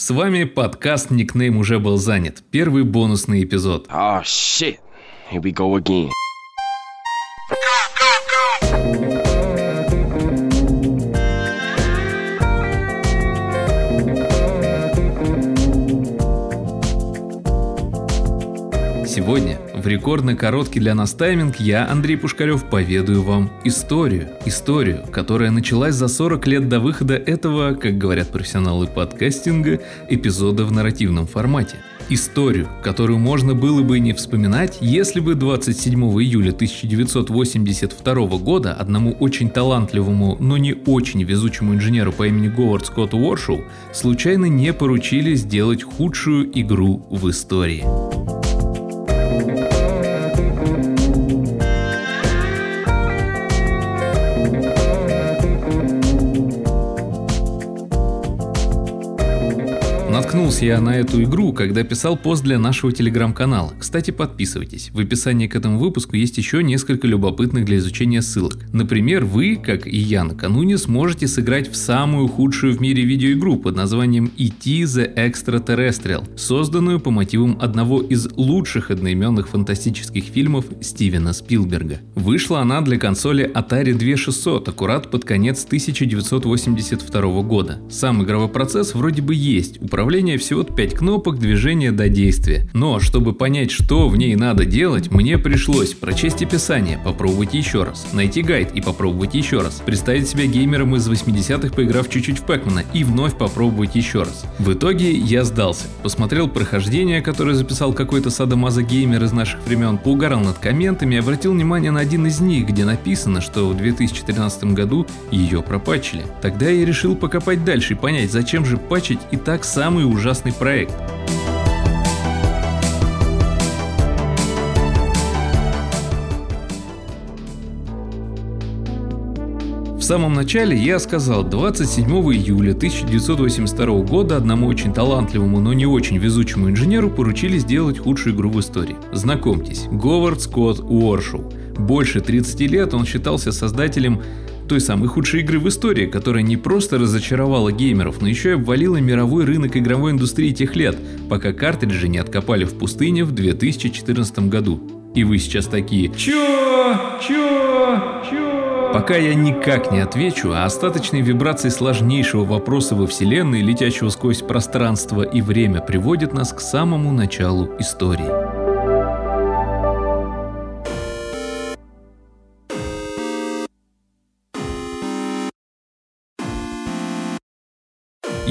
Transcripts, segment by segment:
С вами подкаст «Никнейм уже был занят». Первый бонусный эпизод. Oh shit. Here we go again. Рекордно короткий для нас тайминг я, Андрей Пушкарев, поведаю вам историю. Историю, которая началась за 40 лет до выхода этого, как говорят профессионалы подкастинга, эпизода в нарративном формате. Историю, которую можно было бы не вспоминать, если бы 27 июля 1982 года одному очень талантливому, но не очень везучему инженеру по имени Говард Скотт Уоршоу случайно не поручили сделать худшую игру в истории. Наткнулся я на эту игру, когда писал пост для нашего телеграм-канала. Кстати, подписывайтесь. В описании к этому выпуску есть еще несколько любопытных для изучения ссылок. Например, вы, как и я накануне, сможете сыграть в самую худшую в мире видеоигру под названием E.T. The Extraterrestrial, созданную по мотивам одного из лучших одноименных фантастических фильмов Стивена Спилберга. Вышла она для консоли Atari 2600 аккурат под конец 1982 года. Сам игровой процесс вроде бы есть, управление всего 5 кнопок движения до действия. Но чтобы понять, что в ней надо делать, мне пришлось прочесть описание, попробовать еще раз, найти гайд и попробовать еще раз, представить себя геймером из 80-х, поиграв чуть-чуть в Пэкмана и вновь попробовать еще раз. В итоге я сдался, посмотрел прохождение, которое записал какой-то садомаза геймер из наших времен, поугарал над комментами и обратил внимание на один из них, где написано, что в 2013 году ее пропатчили. Тогда я решил покопать дальше и понять, зачем же патчить и так самый ужасный проект. В самом начале я сказал, 27 июля 1982 года одному очень талантливому, но не очень везучему инженеру поручили сделать худшую игру в истории. Знакомьтесь, Говард Скотт Уоршоу. Больше 30 лет он считался создателем той самой худшей игры в истории, которая не просто разочаровала геймеров, но еще и обвалила мировой рынок игровой индустрии тех лет, пока картриджи не откопали в пустыне в 2014 году. И вы сейчас такие «Чё? Чё? Чё?» Пока я никак не отвечу, а остаточные вибрации сложнейшего вопроса во Вселенной, летящего сквозь пространство и время, приводят нас к самому началу истории.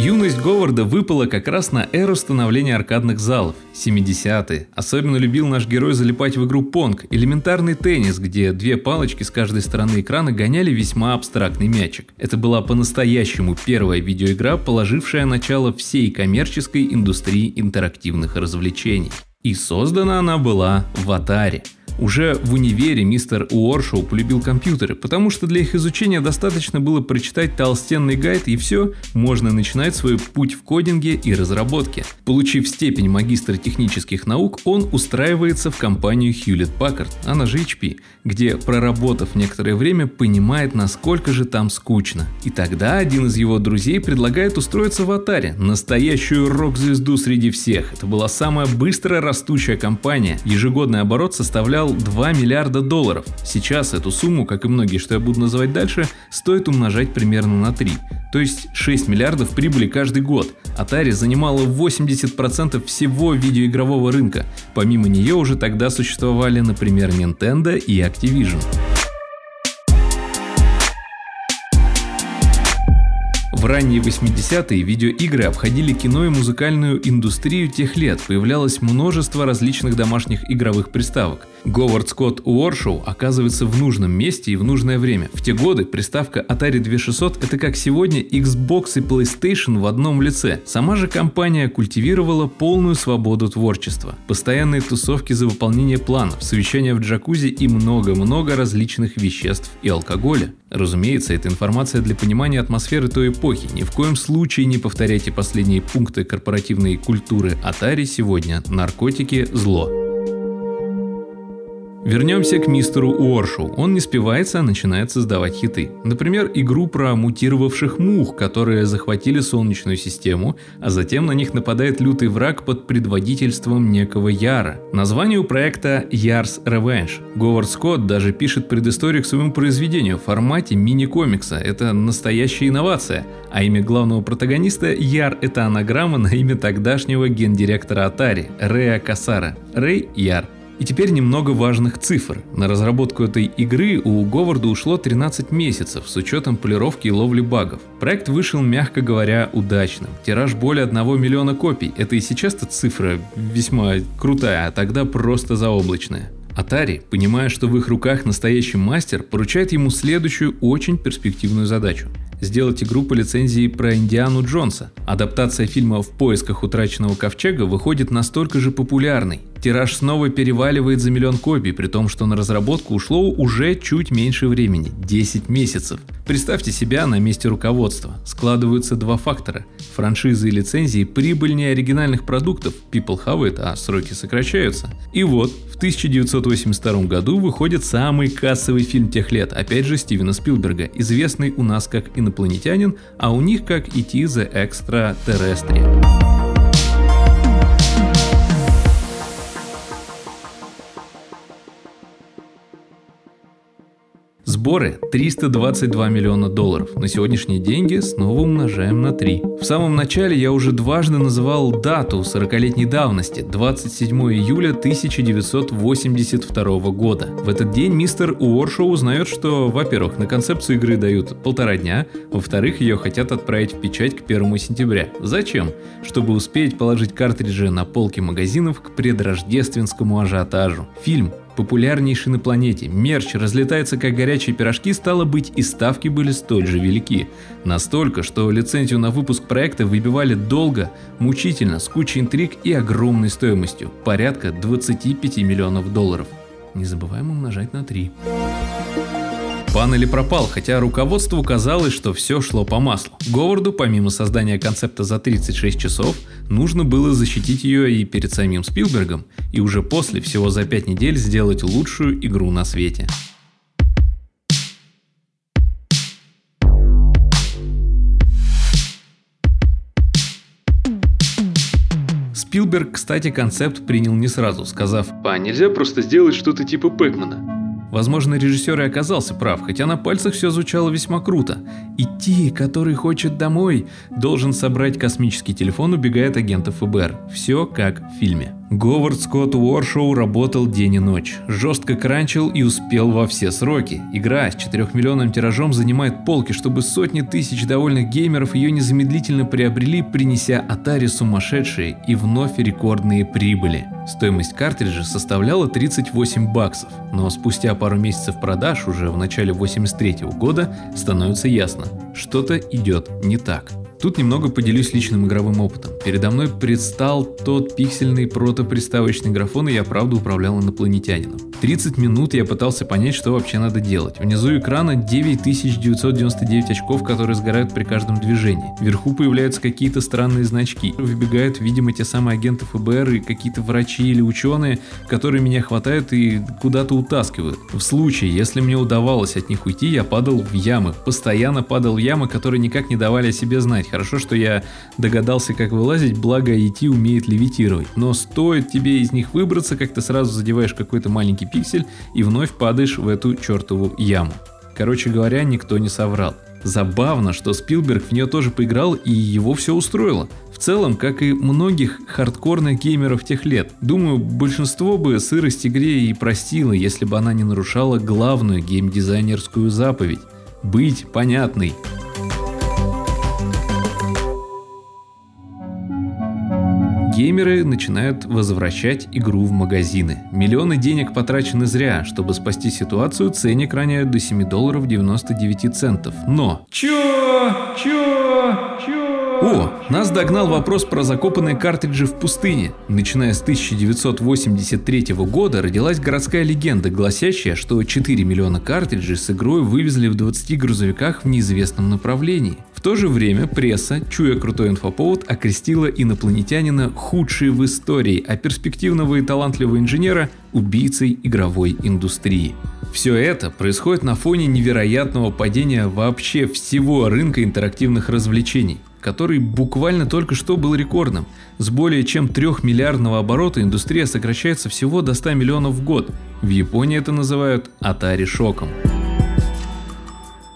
Юность Говарда выпала как раз на эру становления аркадных залов, 70-е. Особенно любил наш герой залипать в игру Понг, элементарный теннис, где две палочки с каждой стороны экрана гоняли весьма абстрактный мячик. Это была по-настоящему первая видеоигра, положившая начало всей коммерческой индустрии интерактивных развлечений. И создана она была в Atari – уже в универе мистер Уоршоу полюбил компьютеры, потому что для их изучения достаточно было прочитать толстенный гайд и все, можно начинать свой путь в кодинге и разработке. Получив степень магистра технических наук, он устраивается в компанию Hewlett Packard, она же HP, где, проработав некоторое время, понимает, насколько же там скучно. И тогда один из его друзей предлагает устроиться в Atari, настоящую рок-звезду среди всех. Это была самая быстро растущая компания. Ежегодный оборот составлял составлял 2 миллиарда долларов. Сейчас эту сумму, как и многие, что я буду называть дальше, стоит умножать примерно на 3. То есть 6 миллиардов прибыли каждый год. Atari занимала 80% всего видеоигрового рынка. Помимо нее уже тогда существовали, например, Nintendo и Activision. В ранние 80-е видеоигры обходили кино и музыкальную индустрию тех лет, появлялось множество различных домашних игровых приставок. Говард Скотт Уоршоу оказывается в нужном месте и в нужное время. В те годы приставка Atari 2600 это как сегодня Xbox и PlayStation в одном лице. Сама же компания культивировала полную свободу творчества. Постоянные тусовки за выполнение планов, совещания в джакузи и много-много различных веществ и алкоголя. Разумеется, это информация для понимания атмосферы той эпохи. Ни в коем случае не повторяйте последние пункты корпоративной культуры Atari сегодня. Наркотики – зло. Вернемся к мистеру Уоршу. Он не спивается, а начинает создавать хиты. Например, игру про мутировавших мух, которые захватили Солнечную систему, а затем на них нападает лютый враг под предводительством некого Яра. Название у проекта Ярс Revenge. Говард Скотт даже пишет предысторию к своему произведению в формате мини-комикса. Это настоящая инновация. А имя главного протагониста Яр – это анаграмма на имя тогдашнего гендиректора Atari Рэя Касара. Рэй Яр. И теперь немного важных цифр. На разработку этой игры у Говарда ушло 13 месяцев с учетом полировки и ловли багов. Проект вышел, мягко говоря, удачным. Тираж более 1 миллиона копий. Это и сейчас-то цифра весьма крутая, а тогда просто заоблачная. Atari, понимая, что в их руках настоящий мастер, поручает ему следующую очень перспективную задачу сделать игру по лицензии про Индиану Джонса. Адаптация фильма «В поисках утраченного ковчега» выходит настолько же популярной. Тираж снова переваливает за миллион копий, при том, что на разработку ушло уже чуть меньше времени – 10 месяцев. Представьте себя на месте руководства. Складываются два фактора. Франшизы и лицензии прибыльнее оригинальных продуктов, people have it, а сроки сокращаются. И вот, в 1982 году выходит самый кассовый фильм тех лет, опять же Стивена Спилберга, известный у нас как «Инопланетянин», а у них как «E.T. the Extraterrestrial». Сборы 322 миллиона долларов. На сегодняшние деньги снова умножаем на 3. В самом начале я уже дважды называл дату 40-летней давности, 27 июля 1982 года. В этот день мистер Уоршоу узнает, что, во-первых, на концепцию игры дают полтора дня, во-вторых, ее хотят отправить в печать к 1 сентября. Зачем? Чтобы успеть положить картриджи на полки магазинов к предрождественскому ажиотажу. Фильм популярнейший на планете, мерч разлетается как горячие пирожки, стало быть и ставки были столь же велики. Настолько, что лицензию на выпуск проекта выбивали долго, мучительно, с кучей интриг и огромной стоимостью, порядка 25 миллионов долларов. Не забываем умножать на 3. Пан или пропал, хотя руководству казалось, что все шло по маслу. Говарду, помимо создания концепта за 36 часов, нужно было защитить ее и перед самим Спилбергом, и уже после, всего за 5 недель, сделать лучшую игру на свете. Спилберг, кстати, концепт принял не сразу, сказав «А нельзя просто сделать что-то типа Пэкмана?» Возможно, режиссер и оказался прав, хотя на пальцах все звучало весьма круто. Идти, который хочет домой, должен собрать космический телефон, убегает агентов ФБР. Все как в фильме. Говард Скотт Уоршоу работал день и ночь, жестко кранчил и успел во все сроки. Игра с 4-миллионным тиражом занимает полки, чтобы сотни тысяч довольных геймеров ее незамедлительно приобрели, принеся Atari сумасшедшие и вновь рекордные прибыли. Стоимость картриджа составляла 38 баксов, но спустя пару месяцев продаж, уже в начале 83 года, становится ясно, что-то идет не так. Тут немного поделюсь личным игровым опытом. Передо мной предстал тот пиксельный протоприставочный графон, и я правда управлял инопланетянином. 30 минут я пытался понять, что вообще надо делать. Внизу экрана 9999 очков, которые сгорают при каждом движении. Вверху появляются какие-то странные значки. Выбегают, видимо, те самые агенты ФБР и какие-то врачи или ученые, которые меня хватают и куда-то утаскивают. В случае, если мне удавалось от них уйти, я падал в ямы. Постоянно падал в ямы, которые никак не давали о себе знать. Хорошо, что я догадался, как вылазить, благо IT умеет левитировать. Но стоит тебе из них выбраться, как ты сразу задеваешь какой-то маленький пиксель и вновь падаешь в эту чертову яму. Короче говоря, никто не соврал. Забавно, что Спилберг в нее тоже поиграл и его все устроило. В целом, как и многих хардкорных геймеров тех лет. Думаю, большинство бы сырость игре и простило, если бы она не нарушала главную геймдизайнерскую заповедь – быть понятной. Геймеры начинают возвращать игру в магазины. Миллионы денег потрачены зря. Чтобы спасти ситуацию, ценник роняют до 7 долларов 99 центов. Но... Чё? Чё? Чё? О, нас догнал вопрос про закопанные картриджи в пустыне. Начиная с 1983 года родилась городская легенда, гласящая, что 4 миллиона картриджей с игрой вывезли в 20 грузовиках в неизвестном направлении. В то же время пресса, чуя крутой инфоповод, окрестила инопланетянина худшей в истории, а перспективного и талантливого инженера – убийцей игровой индустрии. Все это происходит на фоне невероятного падения вообще всего рынка интерактивных развлечений, который буквально только что был рекордным. С более чем 3 миллиардного оборота индустрия сокращается всего до 100 миллионов в год. В Японии это называют Atari шоком.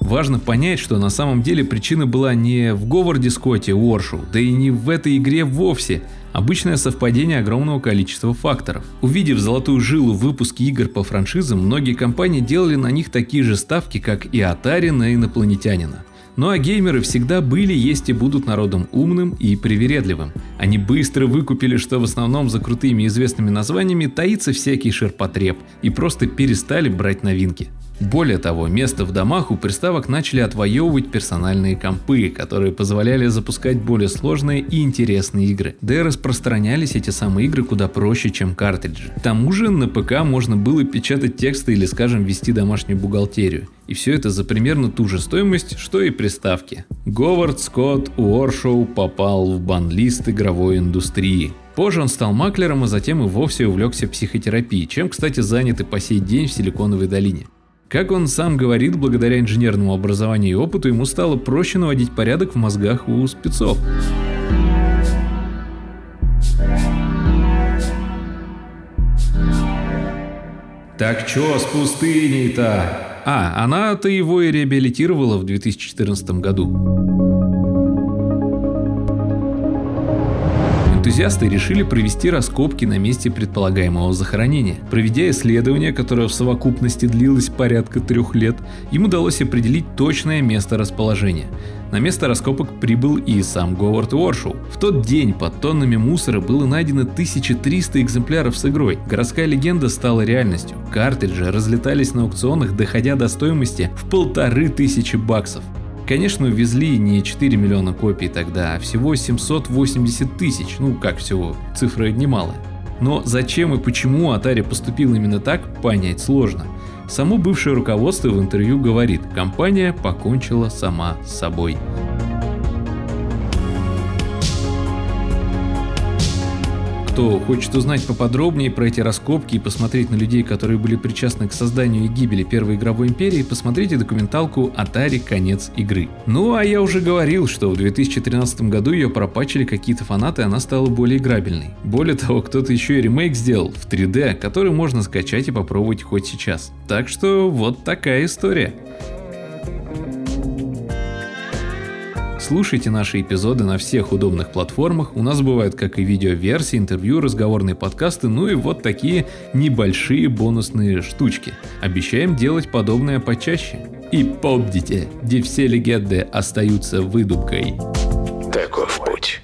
Важно понять, что на самом деле причина была не в Говарде Скотте Уоршу, да и не в этой игре вовсе. Обычное совпадение огромного количества факторов. Увидев золотую жилу в выпуске игр по франшизам, многие компании делали на них такие же ставки, как и Atari на инопланетянина. Ну а геймеры всегда были, есть и будут народом умным и привередливым. Они быстро выкупили, что в основном за крутыми известными названиями таится всякий ширпотреб, и просто перестали брать новинки. Более того, место в домах у приставок начали отвоевывать персональные компы, которые позволяли запускать более сложные и интересные игры. Да и распространялись эти самые игры куда проще, чем картриджи. К тому же на ПК можно было печатать тексты или, скажем, вести домашнюю бухгалтерию. И все это за примерно ту же стоимость, что и приставки. Говард Скотт Уоршоу попал в банлист игровой индустрии. Позже он стал маклером, а затем и вовсе увлекся психотерапией, чем, кстати, занят и по сей день в Силиконовой долине. Как он сам говорит, благодаря инженерному образованию и опыту ему стало проще наводить порядок в мозгах у спецов. Так чё с пустыней-то? А, она-то его и реабилитировала в 2014 году. Энтузиасты решили провести раскопки на месте предполагаемого захоронения. Проведя исследование, которое в совокупности длилось порядка трех лет, им удалось определить точное место расположения. На место раскопок прибыл и сам Говард Уоршоу. В тот день под тоннами мусора было найдено 1300 экземпляров с игрой. Городская легенда стала реальностью. Картриджи разлетались на аукционах, доходя до стоимости в полторы тысячи баксов. Конечно, увезли не 4 миллиона копий тогда, а всего 780 тысяч, ну как всего, цифра немалая. Но зачем и почему Atari поступил именно так, понять сложно. Само бывшее руководство в интервью говорит, компания покончила сама с собой. Кто хочет узнать поподробнее про эти раскопки и посмотреть на людей, которые были причастны к созданию и гибели Первой игровой империи, посмотрите документалку «Atari. Конец игры». Ну а я уже говорил, что в 2013 году ее пропачили какие-то фанаты, и она стала более играбельной. Более того, кто-то еще и ремейк сделал в 3D, который можно скачать и попробовать хоть сейчас. Так что вот такая история. Слушайте наши эпизоды на всех удобных платформах. У нас бывают как и видеоверсии, интервью, разговорные подкасты, ну и вот такие небольшие бонусные штучки. Обещаем делать подобное почаще. И помните, где все легенды остаются выдумкой. Таков путь.